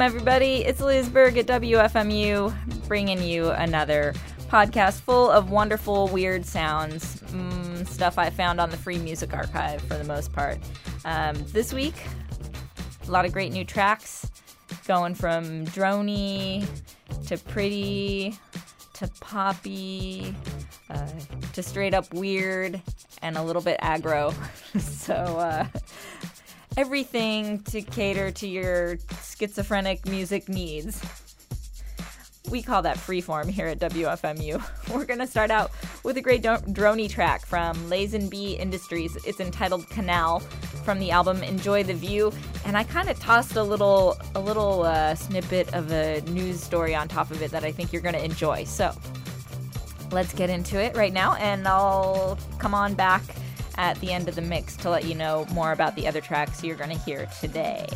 Welcome, everybody. It's Liz Berg at WFMU, bringing you another podcast full of wonderful, weird sounds, mm, stuff I found on the Free Music Archive for the most part. Um, this week, a lot of great new tracks, going from drony to pretty to poppy uh, to straight up weird and a little bit aggro. so, uh, everything to cater to your schizophrenic music needs. We call that freeform here at WFMU. We're going to start out with a great drony track from Lazenby Industries. It's entitled Canal from the album Enjoy the View, and I kind of tossed a little a little uh, snippet of a news story on top of it that I think you're going to enjoy. So, let's get into it right now, and I'll come on back at the end of the mix to let you know more about the other tracks you're going to hear today.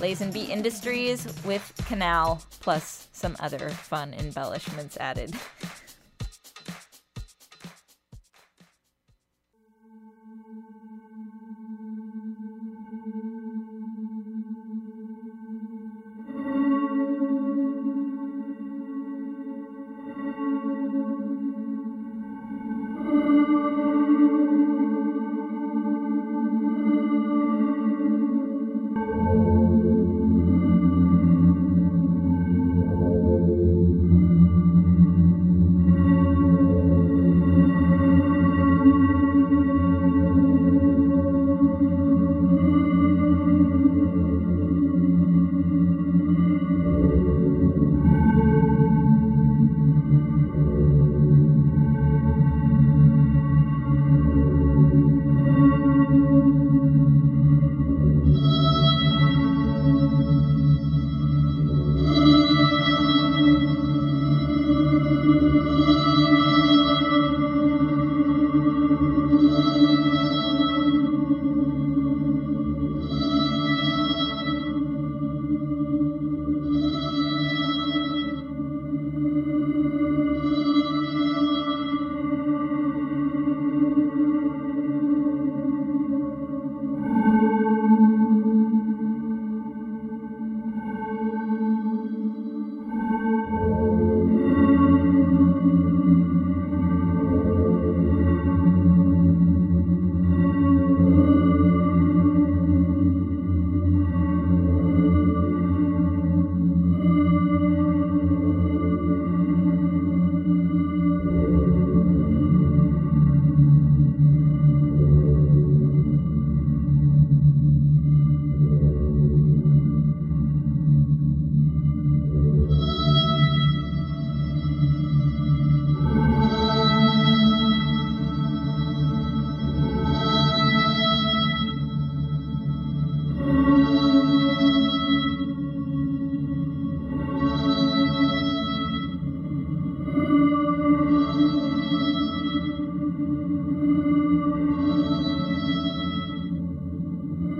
Lazenby Industries with Canal, plus some other fun embellishments added.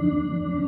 the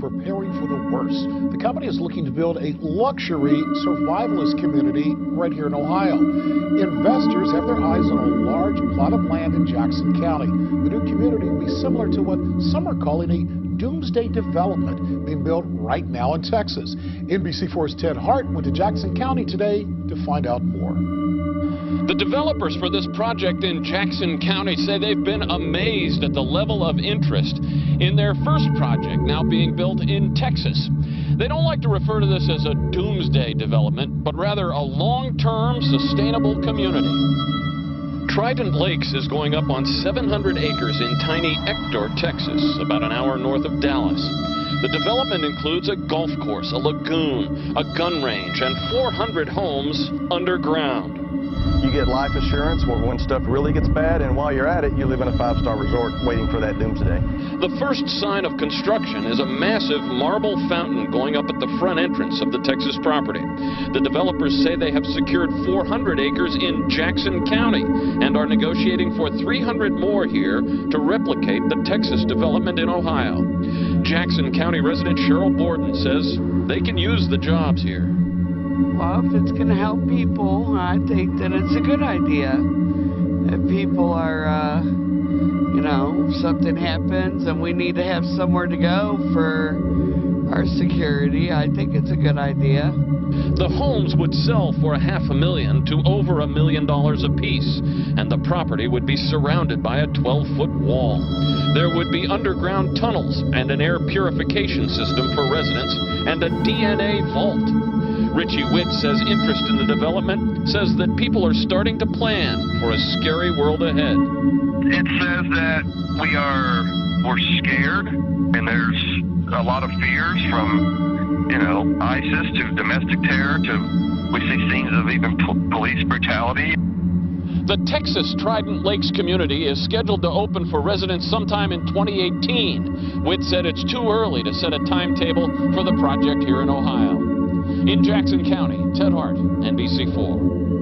preparing for the worst. The company is looking to build a luxury survivalist community right here in Ohio. Investors have their eyes on a large plot of land in Jackson County. The new community will be similar to what some are calling a doomsday development being built right now in Texas. NBC4's Ted Hart went to Jackson County today to find out more. The developers for this project in Jackson County say they've been amazed at the level of interest in their first project now being built in Texas. They don't like to refer to this as a doomsday development, but rather a long-term sustainable community. Trident Lakes is going up on 700 acres in tiny Ector, Texas, about an hour north of Dallas. The development includes a golf course, a lagoon, a gun range, and 400 homes underground. You get life assurance when stuff really gets bad, and while you're at it, you live in a five-star resort waiting for that doomsday. The first sign of construction is a massive marble fountain going up at the front entrance of the Texas property. The developers say they have secured 400 acres in Jackson County and are negotiating for 300 more here to replicate the Texas development in Ohio. Jackson County resident Cheryl Borden says they can use the jobs here. Well, if it's going to help people, I think that it's a good idea. If people are, uh, you know, something happens and we need to have somewhere to go for our security, I think it's a good idea. The homes would sell for a half a million to over a million dollars apiece, and the property would be surrounded by a 12 foot wall. There would be underground tunnels and an air purification system for residents and a DNA vault. Richie Witt says interest in the development says that people are starting to plan for a scary world ahead. It says that we are we're scared and there's a lot of fears from you know ISIS to domestic terror to we see scenes of even police brutality. The Texas Trident Lakes community is scheduled to open for residents sometime in 2018. Witt said it's too early to set a timetable for the project here in Ohio. In Jackson County, Ted Hart, NBC4.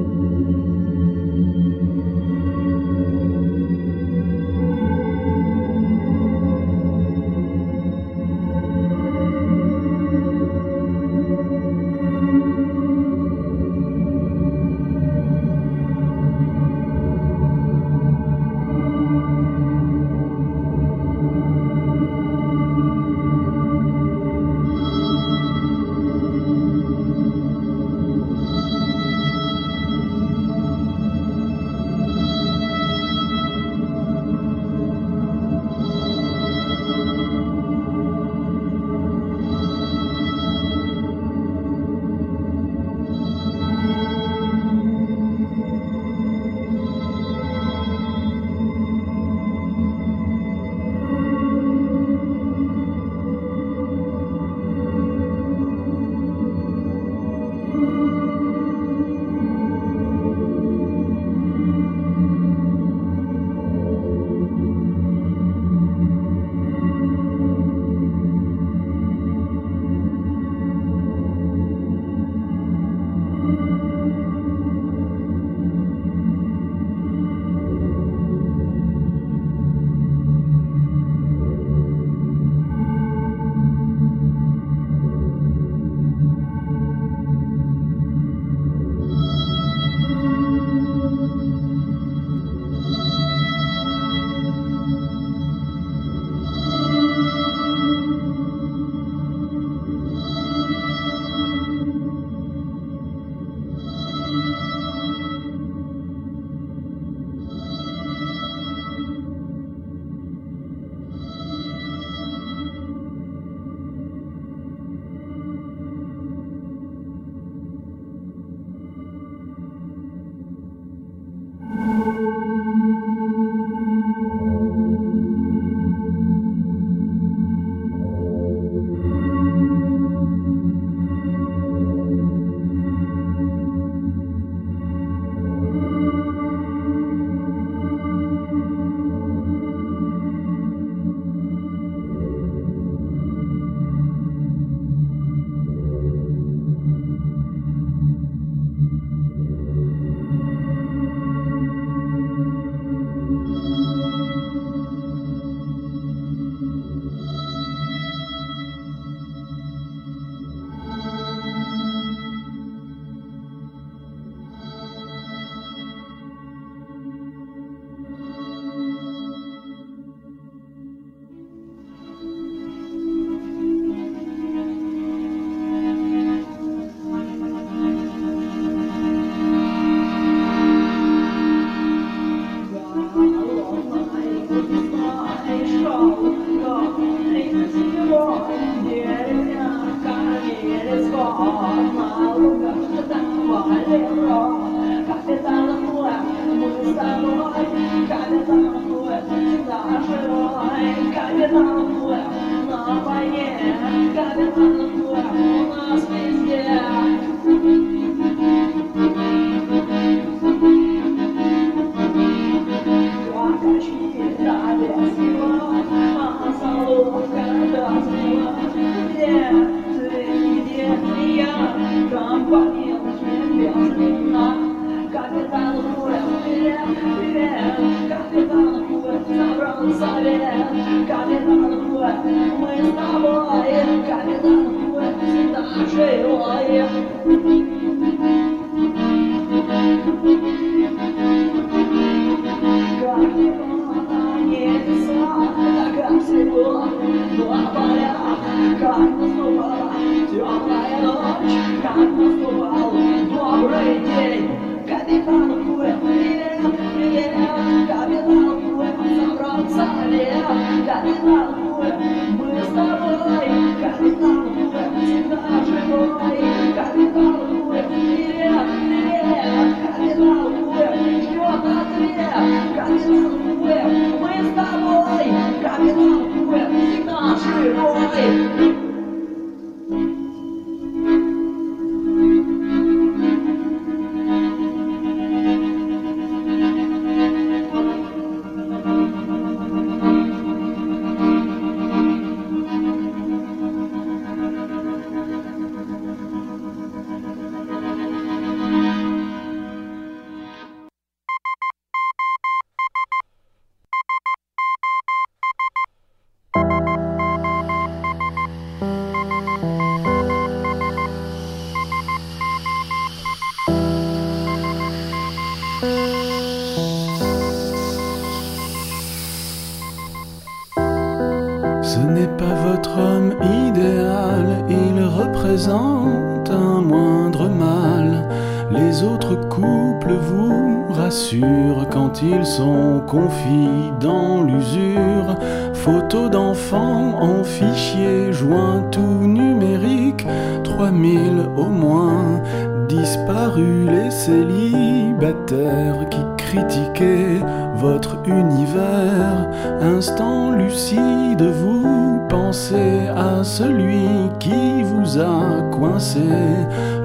Sont confis dans l'usure. Photos d'enfants en fichier joint tout numérique, 3000 au moins. Disparus les célibataires qui critiquaient votre univers. Instant lucide, vous pensez à celui qui vous a coincé,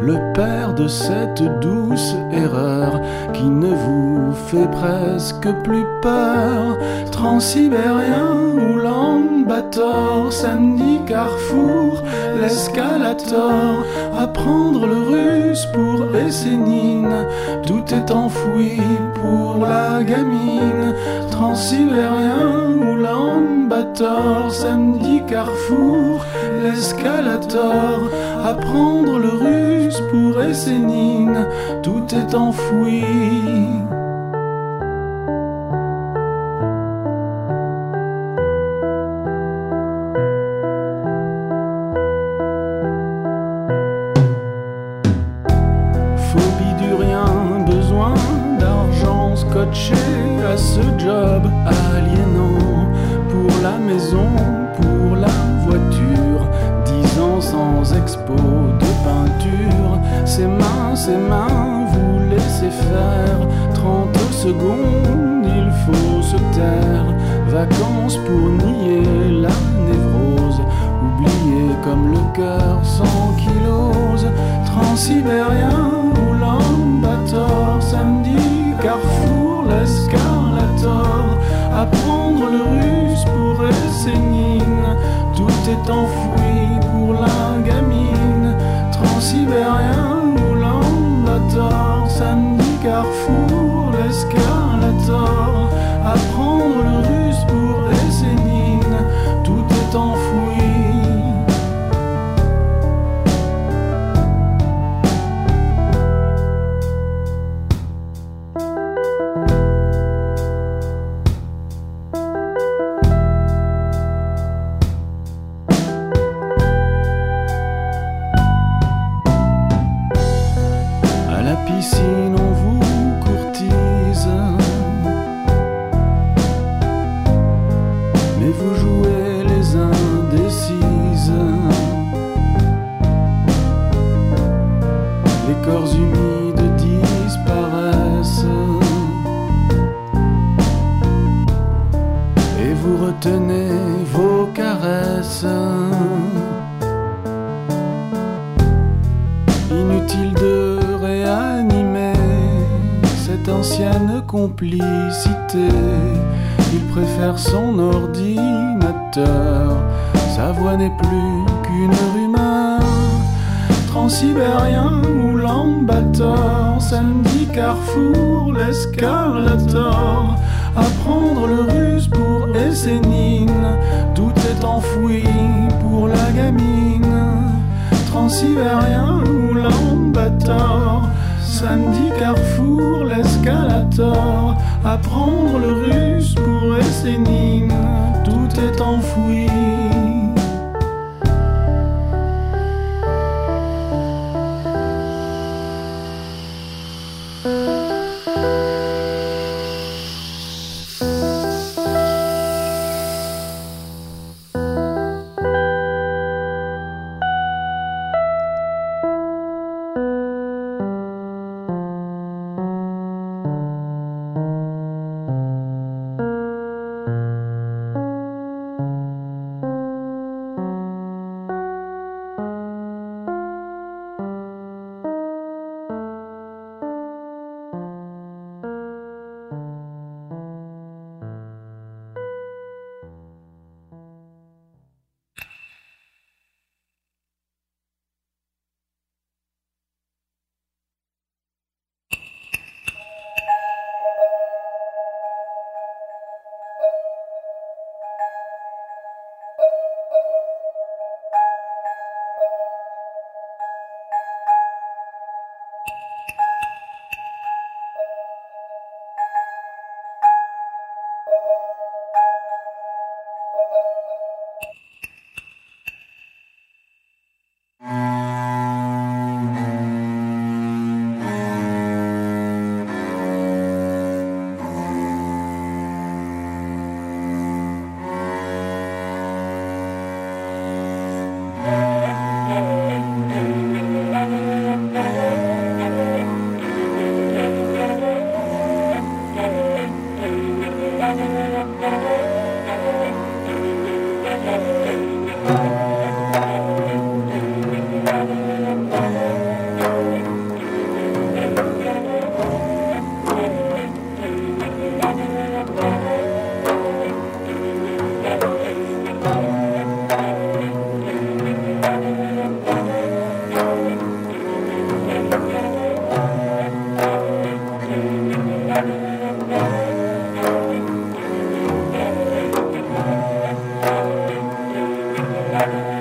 le père de cette douce erreur qui ne vous fait presque plus peur. Transsibérien ou l'ambator, samedi carrefour, l'escalator, apprendre le russe pour Essénine, tout est enfoui pour la gamine. Transsibérien ou l'ambator, samedi carrefour, l'escalator, apprendre le russe pour Essénine, tout est enfoui. Comme le cœur sans kilos. Transsibérien ou l'ambator, samedi, carrefour, l'escalator. Apprendre le russe pour Essénine, tout est enfoui Amen.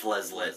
Fleslet.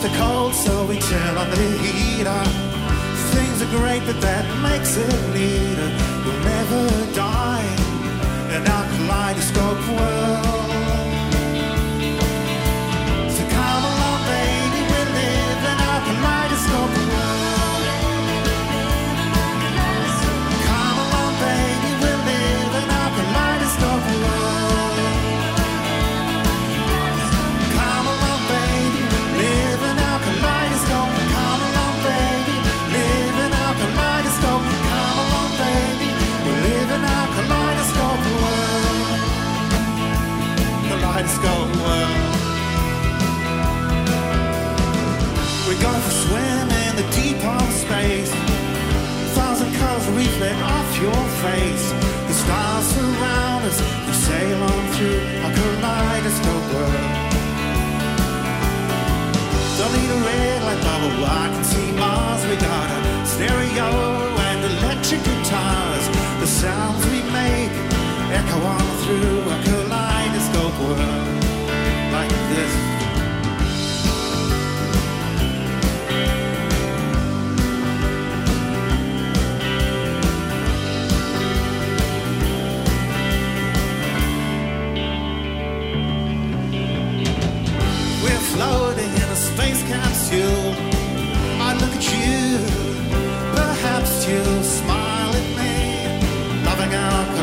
The cold, so we turn on the heater. Things are great, but that makes it neater. We'll never die in our kaleidoscope world. So come along, baby, we live in our kaleidoscope go for a swim in the deep of space. Thousand colors reflect off your face. The stars surround us, we sail on through a kaleidoscope world. Don't need a red light bubble, I can see Mars. We got a stereo and electric guitars. The sounds we make echo on through a kaleidoscope world like this. till I look at you. Perhaps you'll smile at me, loving our.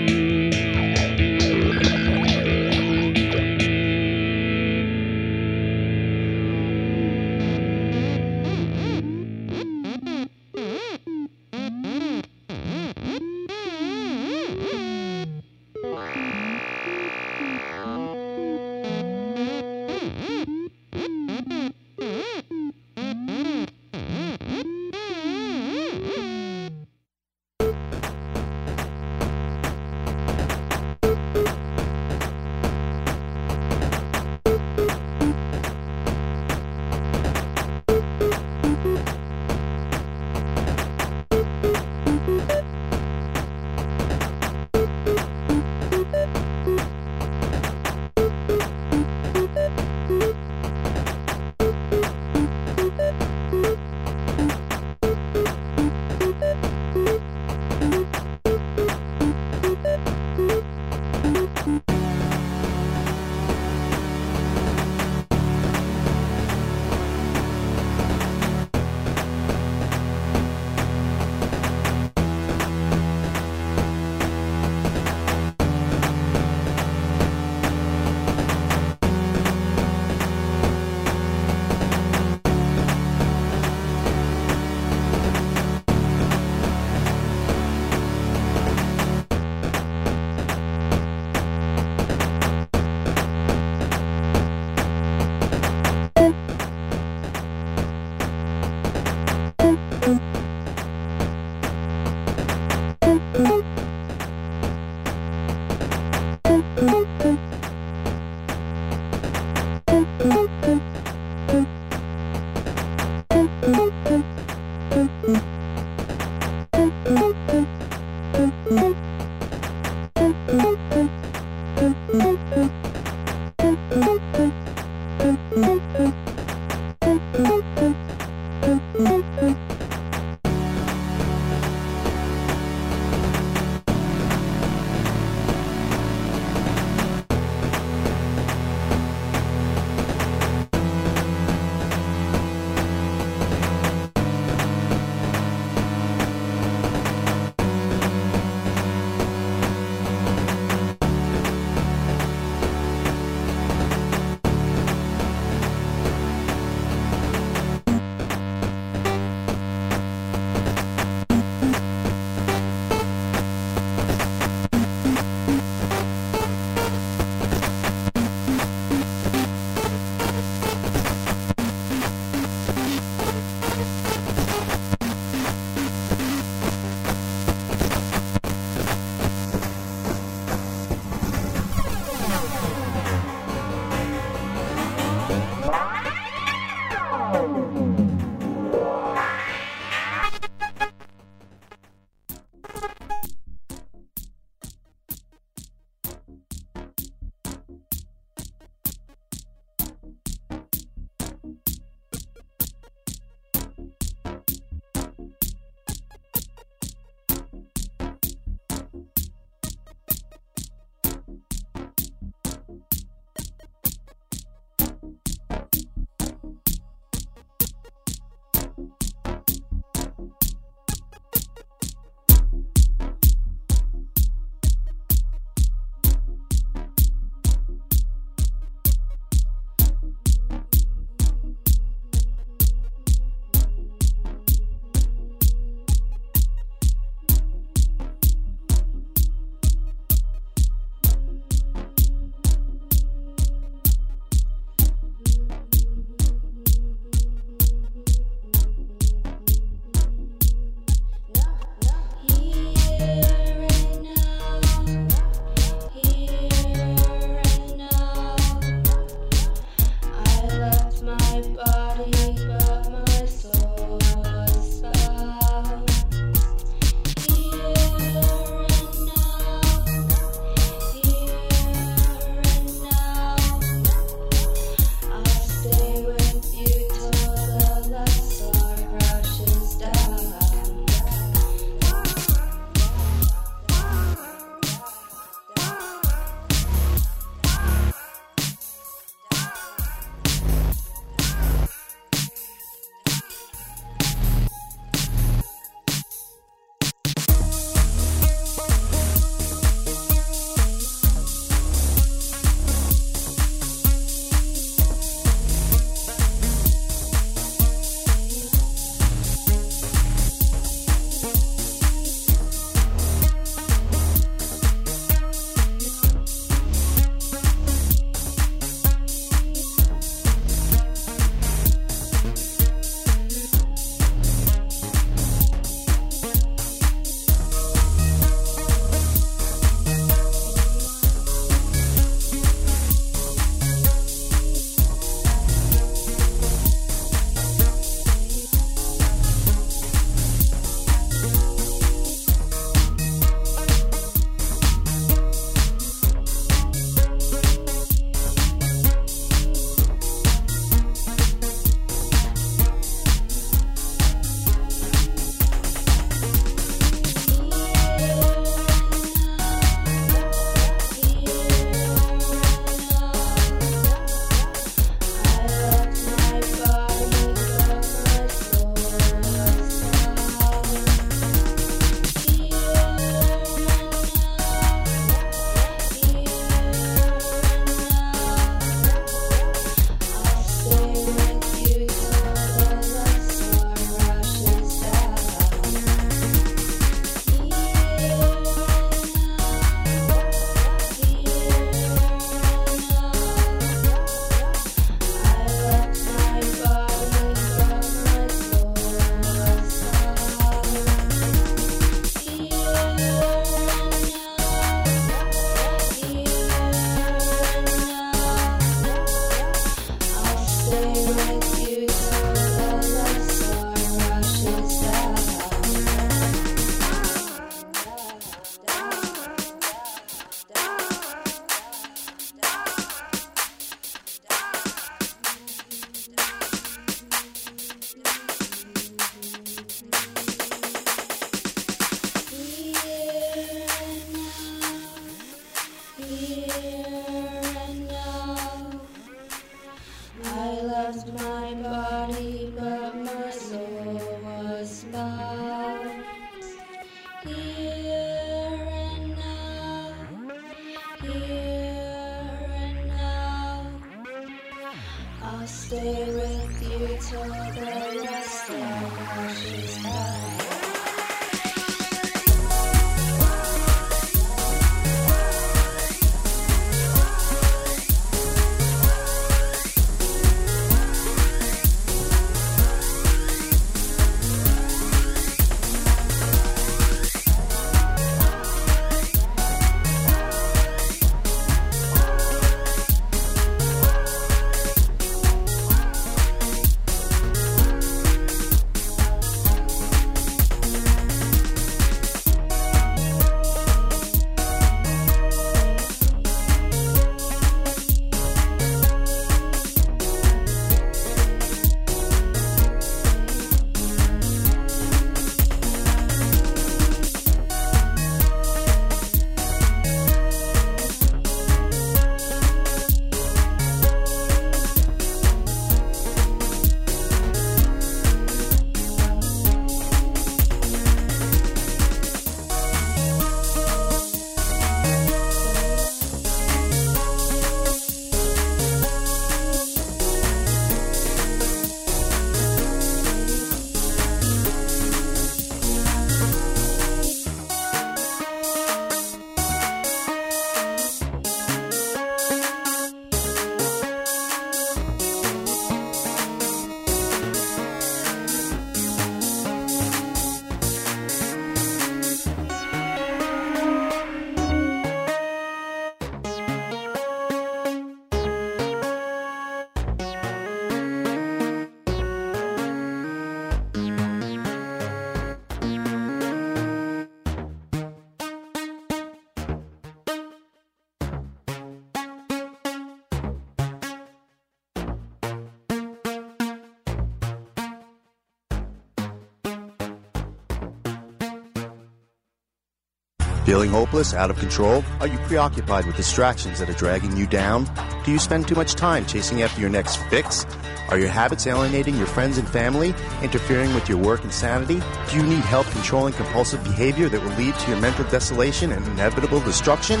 Feeling hopeless, out of control? Are you preoccupied with distractions that are dragging you down? Do you spend too much time chasing after your next fix? Are your habits alienating your friends and family, interfering with your work and sanity? Do you need help controlling compulsive behavior that will lead to your mental desolation and inevitable destruction?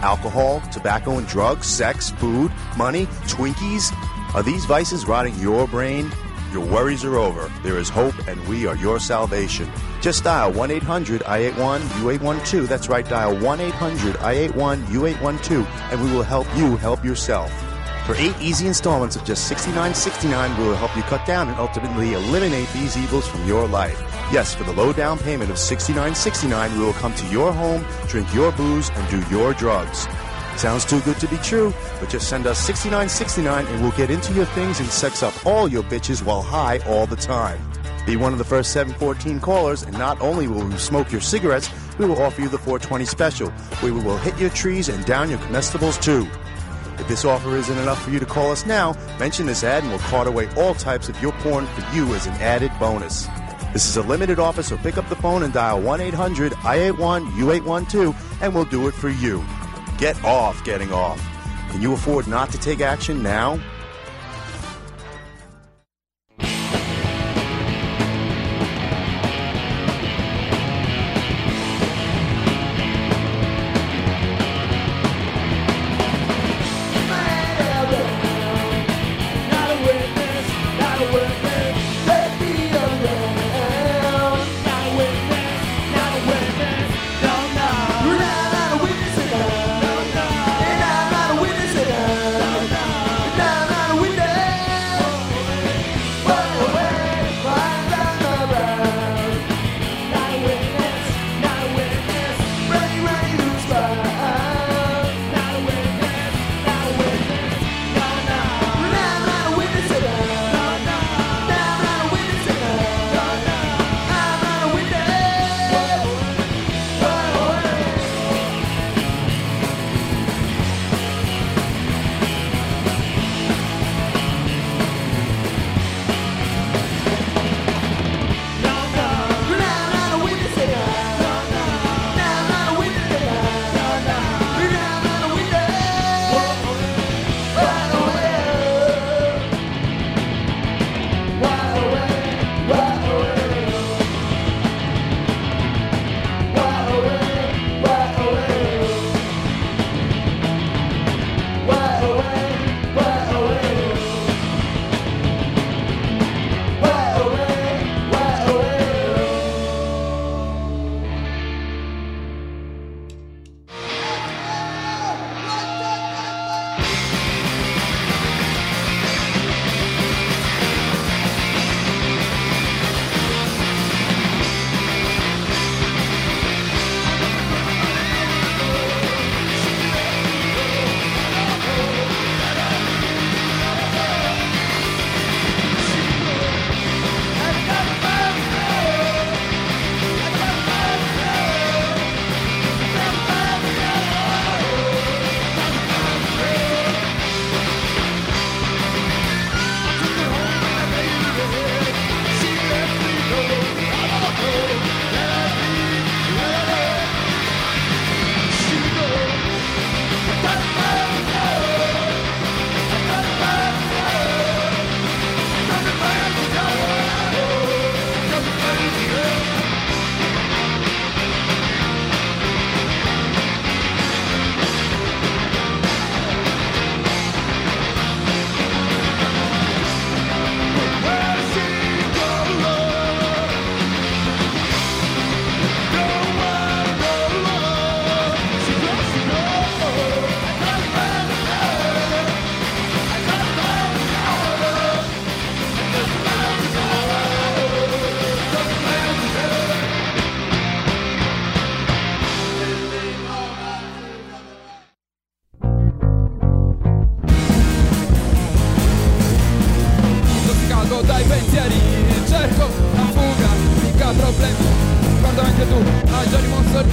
Alcohol, tobacco and drugs, sex, food, money, Twinkies? Are these vices rotting your brain? Your worries are over. There is hope, and we are your salvation. Just dial 1 800 I 81 U812. That's right, dial 1 800 I 81 U812, and we will help you help yourself. For eight easy installments of just $69.69, we will help you cut down and ultimately eliminate these evils from your life. Yes, for the low down payment of $69.69, we will come to your home, drink your booze, and do your drugs. Sounds too good to be true, but just send us $69.69 and we'll get into your things and sex up all your bitches while high all the time. Be one of the first 714 callers, and not only will we smoke your cigarettes, we will offer you the 420 special, where we will hit your trees and down your comestibles too. If this offer isn't enough for you to call us now, mention this ad and we'll cart away all types of your porn for you as an added bonus. This is a limited offer, so pick up the phone and dial 1 800 I 81 U812 and we'll do it for you. Get off getting off. Can you afford not to take action now?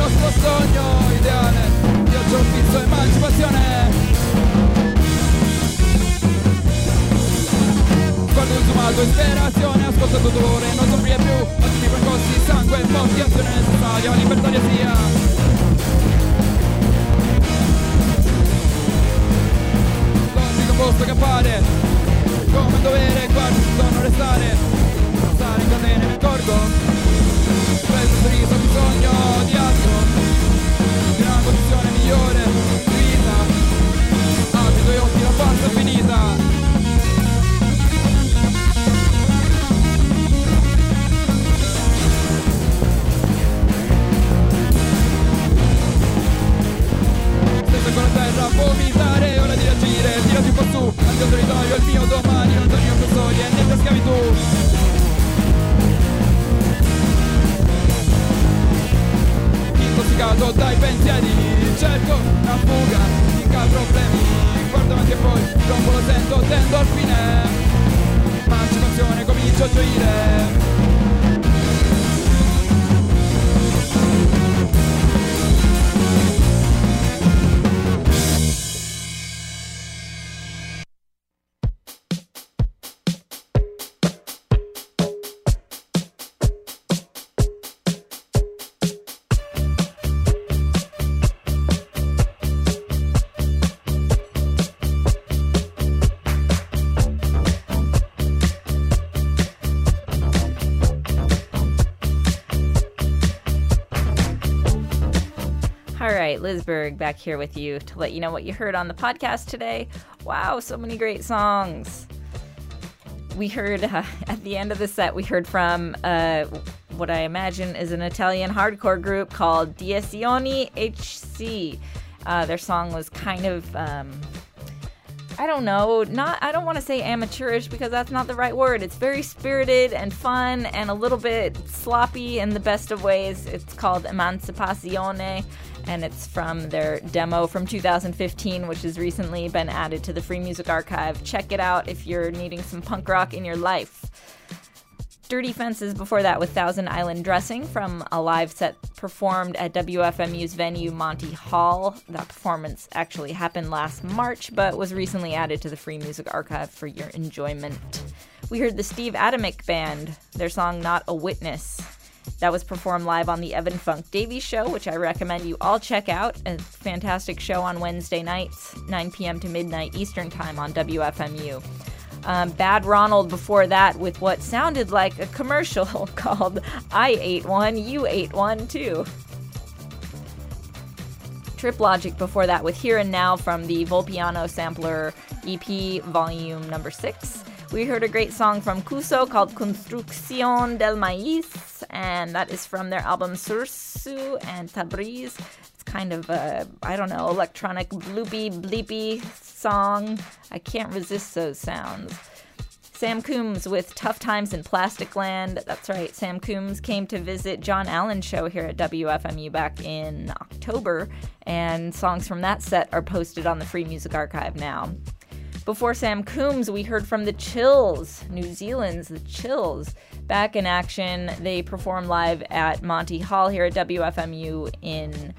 nostro sogno ideale. Viaggio, pizzo, emancipazione. Quando consumato ispirazione, Ascolto tutto dolore, non soffrire più Oggi mi percorsi sangue, motivazione necessaria, libertà di sia. Oggi non posso scappare, come dovere, quando sono restare. Non stare in catene, mi accorgo. Questo sorriso bisogno di altro. Di una condizione migliore di vita i tuoi occhi, la farsa è finita. Con la terra, vomitare, ora di reagire. Tirati un po' su, anche il territorio è il mio domani. Non torni più storie, niente schiavitù Intossicato dai pensieri. Cerco una fuga, mica problemi. Guardo avanti e poi, troppo lo sento, tendo al fine. Emancipazione, comincio a gioire back here with you to let you know what you heard on the podcast today. Wow, so many great songs. We heard uh, at the end of the set, we heard from uh, what I imagine is an Italian hardcore group called Diesioni HC. Uh, their song was kind of. Um, I don't know, not I don't want to say amateurish because that's not the right word. It's very spirited and fun and a little bit sloppy in the best of ways. It's called Emancipazione and it's from their demo from 2015 which has recently been added to the Free Music Archive. Check it out if you're needing some punk rock in your life. Dirty Fences before that with Thousand Island Dressing from a live set performed at WFMU's venue Monty Hall. That performance actually happened last March but was recently added to the Free Music Archive for your enjoyment. We heard the Steve Atomic Band, their song Not a Witness. That was performed live on the Evan Funk Davies show, which I recommend you all check out. A fantastic show on Wednesday nights, 9 p.m. to midnight Eastern Time on WFMU. Um, Bad Ronald before that with what sounded like a commercial called I ate one, you ate one too. Trip Logic before that with Here and Now from the Volpiano Sampler EP volume number 6. We heard a great song from Cuso called Construcción del Maíz, and that is from their album Sursu and Tabriz. It's kind of a, I don't know, electronic bloopy bleepy song. I can't resist those sounds. Sam Coombs with Tough Times in Plastic Land. That's right, Sam Coombs came to visit John Allen's show here at WFMU back in October, and songs from that set are posted on the Free Music Archive now. Before Sam Coombs, we heard from the Chills, New Zealand's The Chills. Back in action, they performed live at Monty Hall here at WFMU in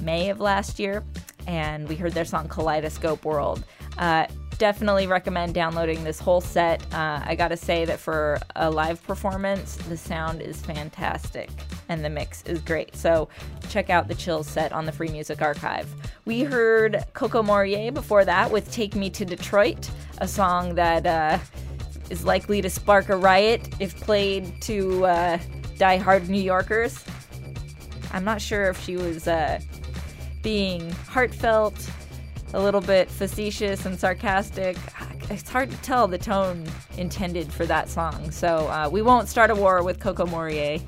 May of last year, and we heard their song Kaleidoscope World. Uh, definitely recommend downloading this whole set. Uh, I gotta say that for a live performance, the sound is fantastic and the mix is great. So check out the Chill set on the Free Music Archive. We heard Coco Morier before that with Take Me to Detroit, a song that uh, is likely to spark a riot if played to uh, die-hard New Yorkers. I'm not sure if she was uh, being heartfelt, a little bit facetious and sarcastic. It's hard to tell the tone intended for that song. So uh, we won't start a war with Coco Morier.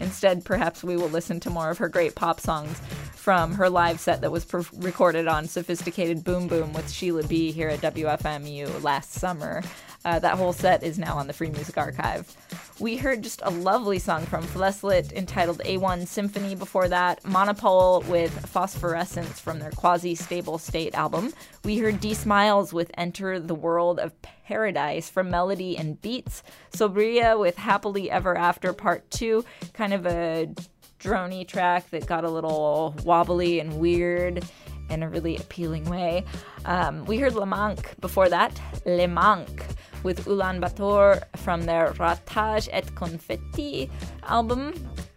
Instead, perhaps we will listen to more of her great pop songs from her live set that was per- recorded on Sophisticated Boom Boom with Sheila B here at WFMU last summer. Uh, that whole set is now on the Free Music Archive. We heard just a lovely song from Fleslit entitled A1 Symphony before that, Monopole with Phosphorescence from their Quasi Stable State album. We heard D Smiles with Enter the World of Paradise from Melody and Beats, Sobria with Happily Ever After Part 2, kind of a drony track that got a little wobbly and weird in a really appealing way. Um, we heard Le Manque before that, Le Manque with Ulaanbaatar from their Ratage et Confetti album.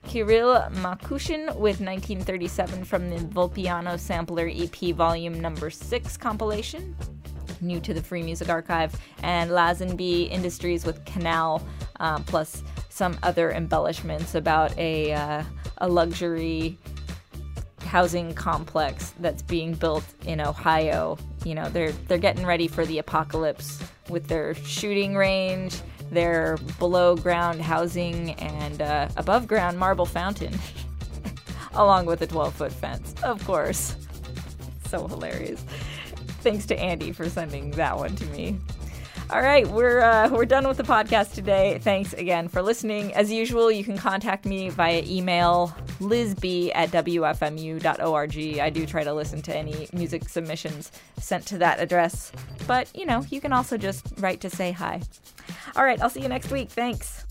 Kirill Makushin with 1937 from the Volpiano Sampler EP Volume Number 6 compilation, new to the Free Music Archive, and Lazenby Industries with Canal, uh, plus some other embellishments about a, uh, a luxury housing complex that's being built in Ohio. You know, they're they're getting ready for the apocalypse with their shooting range, their below ground housing, and uh, above ground marble fountain, along with a 12 foot fence, of course. So hilarious. Thanks to Andy for sending that one to me. All right, we're uh, we're done with the podcast today. Thanks again for listening. As usual, you can contact me via email lizb at wfmu.org. I do try to listen to any music submissions sent to that address, but you know, you can also just write to say hi. All right, I'll see you next week. Thanks.